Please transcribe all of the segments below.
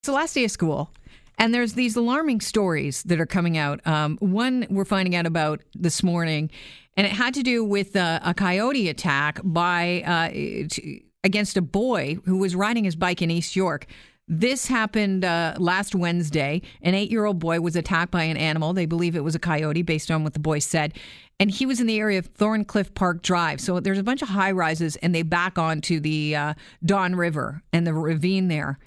It's the last day of school, and there's these alarming stories that are coming out. Um, one we're finding out about this morning, and it had to do with uh, a coyote attack by uh, t- against a boy who was riding his bike in East York. This happened uh, last Wednesday. An eight year old boy was attacked by an animal. They believe it was a coyote based on what the boy said. And he was in the area of Thorncliffe Park Drive. So there's a bunch of high rises, and they back onto the uh, Don River and the ravine there.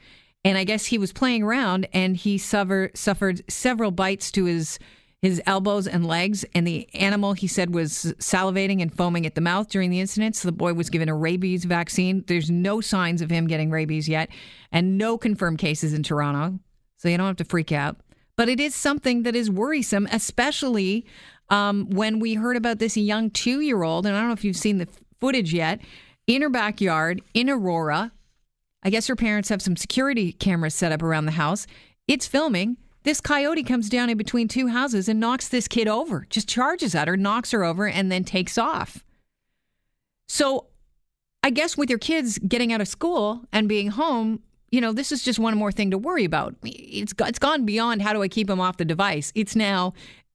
And I guess he was playing around and he suffered suffered several bites to his his elbows and legs. And the animal, he said, was salivating and foaming at the mouth during the incident. So the boy was given a rabies vaccine. There's no signs of him getting rabies yet, and no confirmed cases in Toronto. So you don't have to freak out. But it is something that is worrisome, especially um, when we heard about this young two year old. And I don't know if you've seen the footage yet in her backyard in Aurora I guess her parents have some security cameras set up around the house. It's filming. This coyote comes down in between two houses and knocks this kid over, just charges at her, knocks her over, and then takes off. So I guess with your kids getting out of school and being home, you know, this is just one more thing to worry about. It's, it's gone beyond how do I keep them off the device. It's now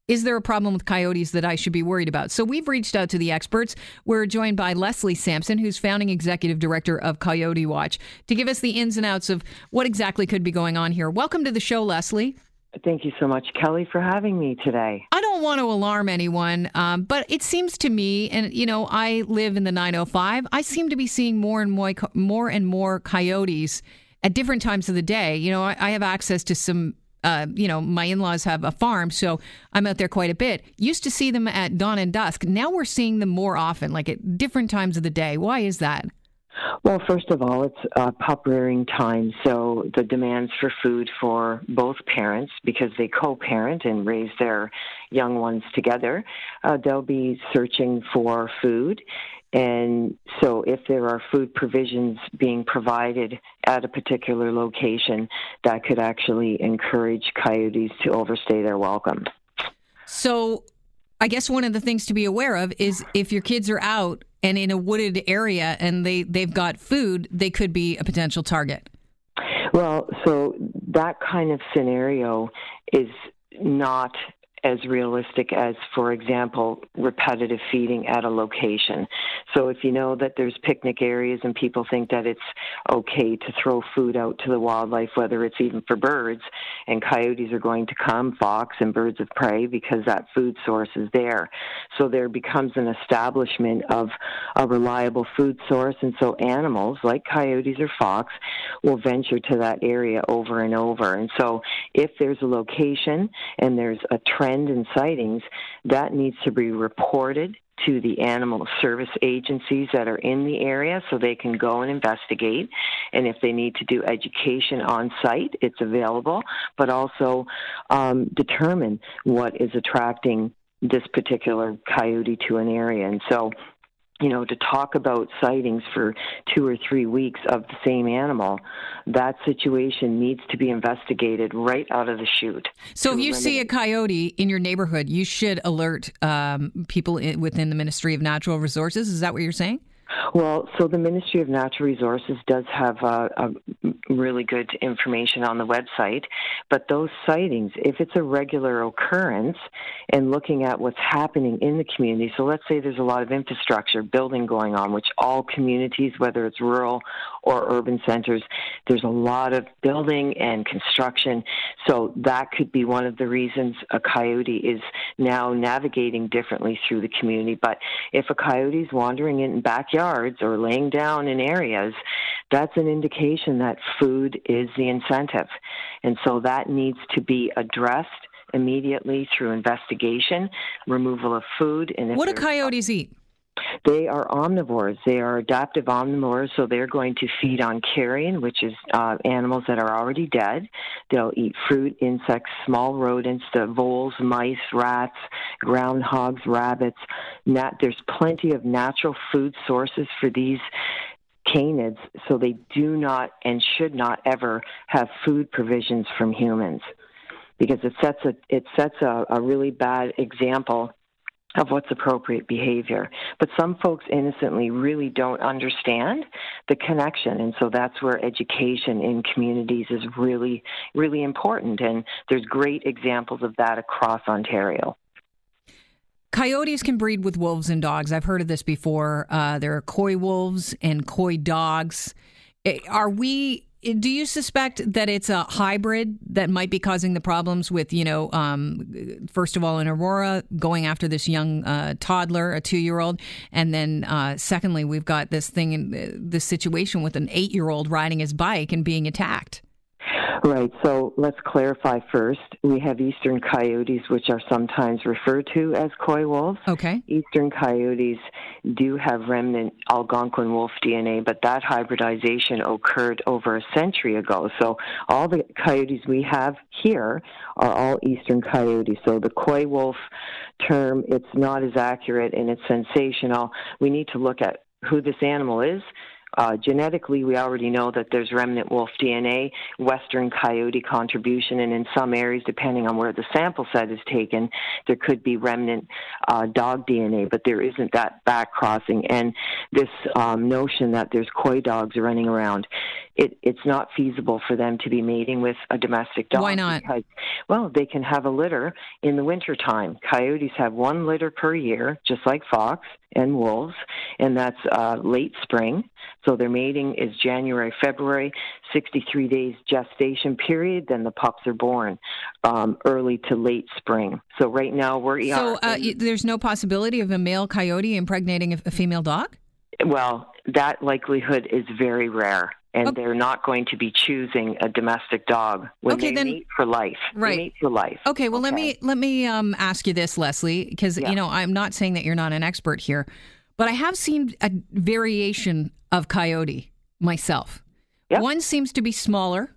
is there a problem with coyotes that I should be worried about? So we've reached out to the experts. We're joined by Leslie Sampson, who's founding executive director of Coyote Watch, to give us the ins and outs of what exactly could be going on here. Welcome to the show, Leslie. Thank you so much, Kelly, for having me today. I don't want to alarm anyone, um, but it seems to me, and you know, I live in the 905. I seem to be seeing more and more, more and more coyotes at different times of the day. You know, I, I have access to some uh, you know, my in laws have a farm, so I'm out there quite a bit. Used to see them at dawn and dusk. Now we're seeing them more often, like at different times of the day. Why is that? Well, first of all, it's uh, pup rearing time, so the demands for food for both parents, because they co parent and raise their young ones together, uh, they'll be searching for food. And so, if there are food provisions being provided at a particular location, that could actually encourage coyotes to overstay their welcome. So, I guess one of the things to be aware of is if your kids are out and in a wooded area and they, they've got food, they could be a potential target. Well, so that kind of scenario is not as realistic as, for example, repetitive feeding at a location. So if you know that there's picnic areas and people think that it's okay to throw food out to the wildlife, whether it's even for birds, and coyotes are going to come, fox and birds of prey, because that food source is there. So there becomes an establishment of a reliable food source, and so animals like coyotes or fox will venture to that area over and over. And so if there's a location and there's a trend in sightings, that needs to be reported to the animal service agencies that are in the area so they can go and investigate. And if they need to do education on site, it's available, but also um, determine what is attracting this particular coyote to an area. And so you know, to talk about sightings for two or three weeks of the same animal, that situation needs to be investigated right out of the chute. So, if you see a coyote in your neighborhood, you should alert um, people in, within the Ministry of Natural Resources. Is that what you're saying? Well, so the Ministry of Natural Resources does have uh, really good information on the website, but those sightings, if it's a regular occurrence, and looking at what's happening in the community, so let's say there's a lot of infrastructure building going on, which all communities, whether it's rural or urban centers, there's a lot of building and construction. So that could be one of the reasons a coyote is now navigating differently through the community. But if a coyote is wandering in backyard yards or laying down in areas, that's an indication that food is the incentive. And so that needs to be addressed immediately through investigation, removal of food. And what do coyotes eat? They are omnivores. They are adaptive omnivores, so they're going to feed on carrion, which is uh, animals that are already dead. They'll eat fruit, insects, small rodents, the voles, mice, rats, groundhogs, rabbits. Nat- there's plenty of natural food sources for these canids, so they do not and should not ever have food provisions from humans because it sets a it sets a, a really bad example of what's appropriate behavior. But some folks innocently really don't understand the connection. And so that's where education in communities is really, really important. And there's great examples of that across Ontario. Coyotes can breed with wolves and dogs. I've heard of this before. Uh, there are coy wolves and coy dogs. Eh, are we do you suspect that it's a hybrid that might be causing the problems with, you know, um, first of all, in Aurora, going after this young uh, toddler, a two year old, and then uh, secondly, we've got this thing, in, uh, this situation with an eight year old riding his bike and being attacked? Right. So let's clarify first. We have eastern coyotes, which are sometimes referred to as coy wolves. Okay. Eastern coyotes do have remnant Algonquin wolf DNA, but that hybridization occurred over a century ago. So all the coyotes we have here are all eastern coyotes. So the coy wolf term, it's not as accurate and it's sensational. We need to look at who this animal is uh, genetically, we already know that there's remnant wolf DNA, western coyote contribution, and in some areas, depending on where the sample set is taken, there could be remnant uh, dog DNA, but there isn't that back crossing. And this um, notion that there's coy dogs running around, it, it's not feasible for them to be mating with a domestic dog. Why not? Because, well, they can have a litter in the wintertime. Coyotes have one litter per year, just like fox and wolves, and that's uh, late spring. So their mating is January, February, 63 days gestation period. Then the pups are born um, early to late spring. So right now we're so uh, there's no possibility of a male coyote impregnating a, a female dog. Well, that likelihood is very rare and okay. they're not going to be choosing a domestic dog when okay, they then, mate for life. Right. They mate for life. Okay. Well, okay. let me let me um, ask you this, Leslie, because yeah. you know I'm not saying that you're not an expert here, but I have seen a variation of coyote myself. Yeah. One seems to be smaller,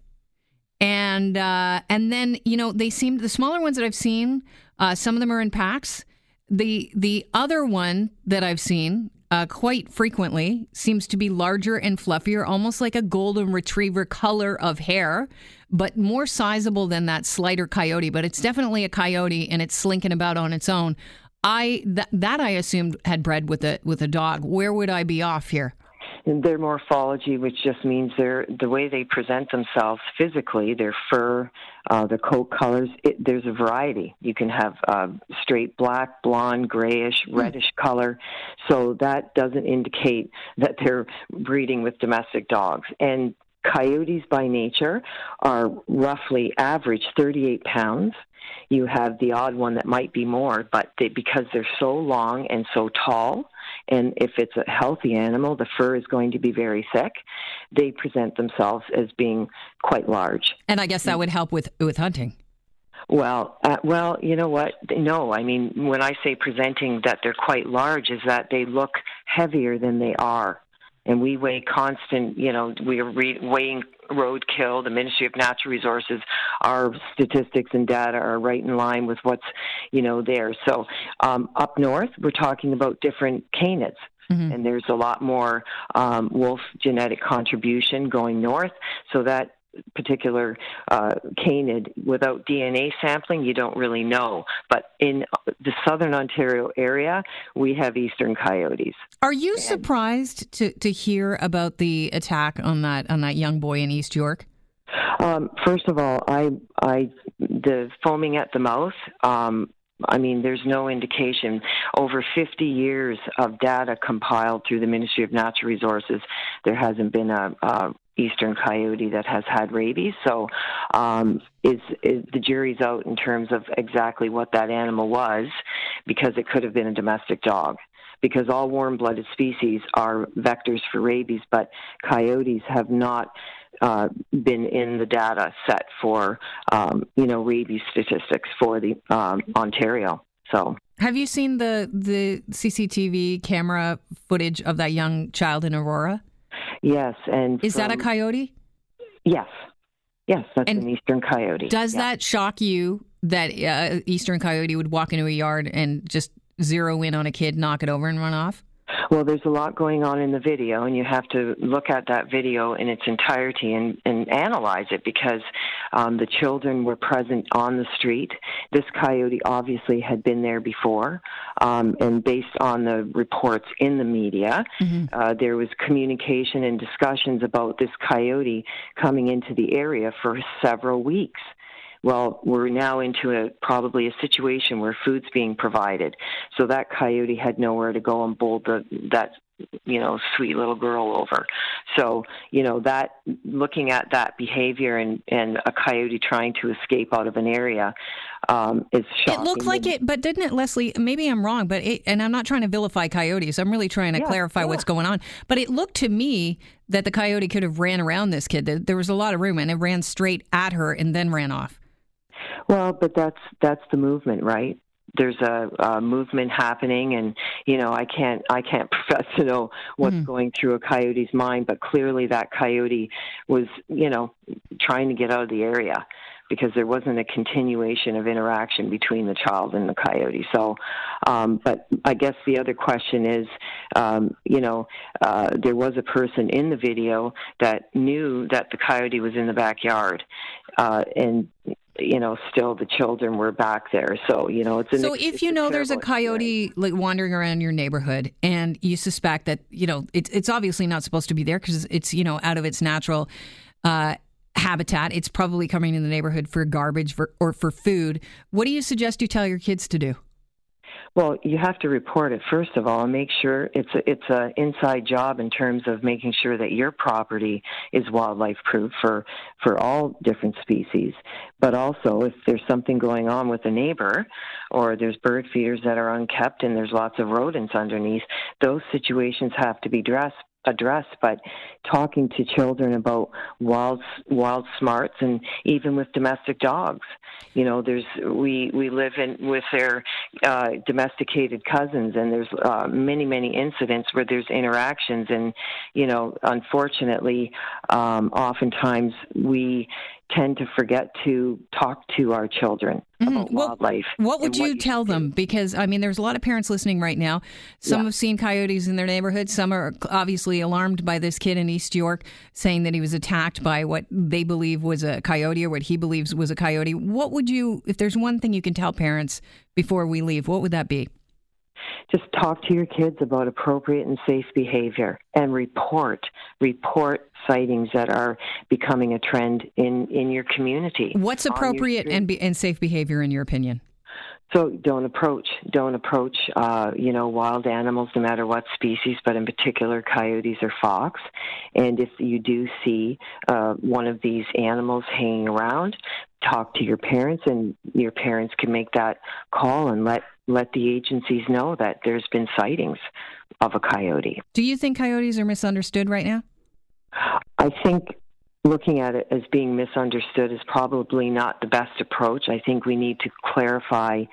and uh, and then you know they seem the smaller ones that I've seen. Uh, some of them are in packs. The the other one that I've seen uh, quite frequently seems to be larger and fluffier, almost like a golden retriever color of hair, but more sizable than that slighter coyote. But it's definitely a coyote, and it's slinking about on its own. I that, that I assumed had bred with a with a dog. Where would I be off here? Their morphology, which just means their the way they present themselves physically, their fur, uh, their coat colors. It, there's a variety. You can have uh, straight black, blonde, grayish, hmm. reddish mm. color. So that doesn't indicate that they're breeding with domestic dogs. And coyotes by nature are roughly average 38 pounds you have the odd one that might be more, but they, because they're so long and so tall, and if it's a healthy animal, the fur is going to be very thick. They present themselves as being quite large. And I guess that would help with with hunting. Well, uh, well, you know what? No, I mean when I say presenting that they're quite large, is that they look heavier than they are and we weigh constant, you know, we are re- weighing roadkill. The Ministry of Natural Resources, our statistics and data are right in line with what's, you know, there. So um, up north, we're talking about different canids. Mm-hmm. And there's a lot more um, wolf genetic contribution going north, so that particular uh, canid without DNA sampling, you don't really know. But in the southern Ontario area, we have eastern coyotes. Are you and, surprised to, to hear about the attack on that on that young boy in East York? Um, first of all, I, I, the foaming at the mouth. Um, I mean, there's no indication. Over 50 years of data compiled through the Ministry of Natural Resources, there hasn't been a, a eastern coyote that has had rabies. So, um, is, is the jury's out in terms of exactly what that animal was, because it could have been a domestic dog. Because all warm-blooded species are vectors for rabies, but coyotes have not uh, been in the data set for um, you know rabies statistics for the um, Ontario. So. Have you seen the the CCTV camera footage of that young child in Aurora? Yes, and is from, that a coyote? Yes, yes, that's and an eastern coyote. Does yeah. that shock you that uh, eastern coyote would walk into a yard and just zero in on a kid, knock it over, and run off? Well, there's a lot going on in the video, and you have to look at that video in its entirety and, and analyze it because Um, the children were present on the street. This coyote obviously had been there before, um, and based on the reports in the media, mm-hmm. uh, there was communication and discussions about this coyote coming into the area for several weeks. Well, we're now into a probably a situation where food's being provided, so that coyote had nowhere to go and bowl the that you know sweet little girl over so you know that looking at that behavior and and a coyote trying to escape out of an area um, is shocking. It looked like it, but didn't it, Leslie? Maybe I'm wrong, but it, and I'm not trying to vilify coyotes. I'm really trying to yeah, clarify yeah. what's going on. But it looked to me that the coyote could have ran around this kid. There was a lot of room, and it ran straight at her and then ran off. Well, but that's that's the movement, right? There's a, a movement happening, and you know I can't I can't profess to know what's mm-hmm. going through a coyote's mind, but clearly that coyote was you know trying to get out of the area because there wasn't a continuation of interaction between the child and the coyote. So, um, but I guess the other question is, um, you know, uh, there was a person in the video that knew that the coyote was in the backyard, uh, and you know, still the children were back there. So, you know, it's an, so if you know there's a coyote like wandering around your neighborhood and you suspect that you know it's it's obviously not supposed to be there because it's you know out of its natural. Uh, habitat it's probably coming in the neighborhood for garbage for, or for food what do you suggest you tell your kids to do well, you have to report it first of all and make sure it's a, it's a inside job in terms of making sure that your property is wildlife proof for for all different species. But also, if there's something going on with a neighbor, or there's bird feeders that are unkept and there's lots of rodents underneath, those situations have to be addressed address, but talking to children about wild wild smarts and even with domestic dogs. You know, there's we we live in with their uh, domesticated cousins, and there's uh, many many incidents where there's interactions, and you know, unfortunately, um, oftentimes we tend to forget to talk to our children mm-hmm. about well, wildlife. What would you what tell you them? Because I mean, there's a lot of parents listening right now. Some yeah. have seen coyotes in their neighborhood. Some are obviously alarmed by this kid in East York saying that he was attacked by what they believe was a coyote or what he believes was a coyote. What would you, if there's one thing you can tell parents before we leave, what would that be? Just talk to your kids about appropriate and safe behavior and report report sightings that are becoming a trend in in your community. What's appropriate and be, and safe behavior in your opinion? So don't approach don't approach uh, you know wild animals no matter what species but in particular coyotes or fox. And if you do see uh, one of these animals hanging around talk to your parents and your parents can make that call and let let the agencies know that there's been sightings of a coyote. Do you think coyotes are misunderstood right now? I think looking at it as being misunderstood is probably not the best approach. I think we need to clarify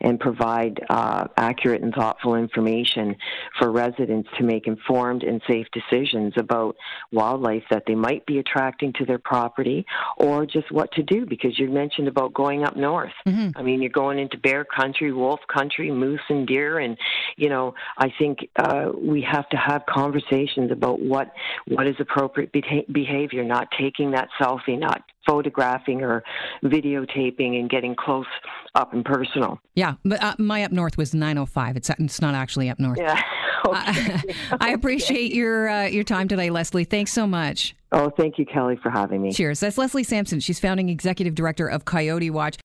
and provide uh, accurate and thoughtful information for residents to make informed and safe decisions about wildlife that they might be attracting to their property or just what to do because you mentioned about going up north. Mm-hmm. I mean, you're going into bear country, wolf country, moose and deer and you know, I think uh, we have to have conversations about what what is appropriate behavior, not taking that selfie, not photographing or videotaping and getting close up and personal. Yeah, but uh, my up north was 905. It's it's not actually up north. Yeah. Okay. Uh, I appreciate your uh, your time today, Leslie. Thanks so much. Oh, thank you, Kelly, for having me. Cheers. That's Leslie Sampson. She's founding executive director of Coyote Watch.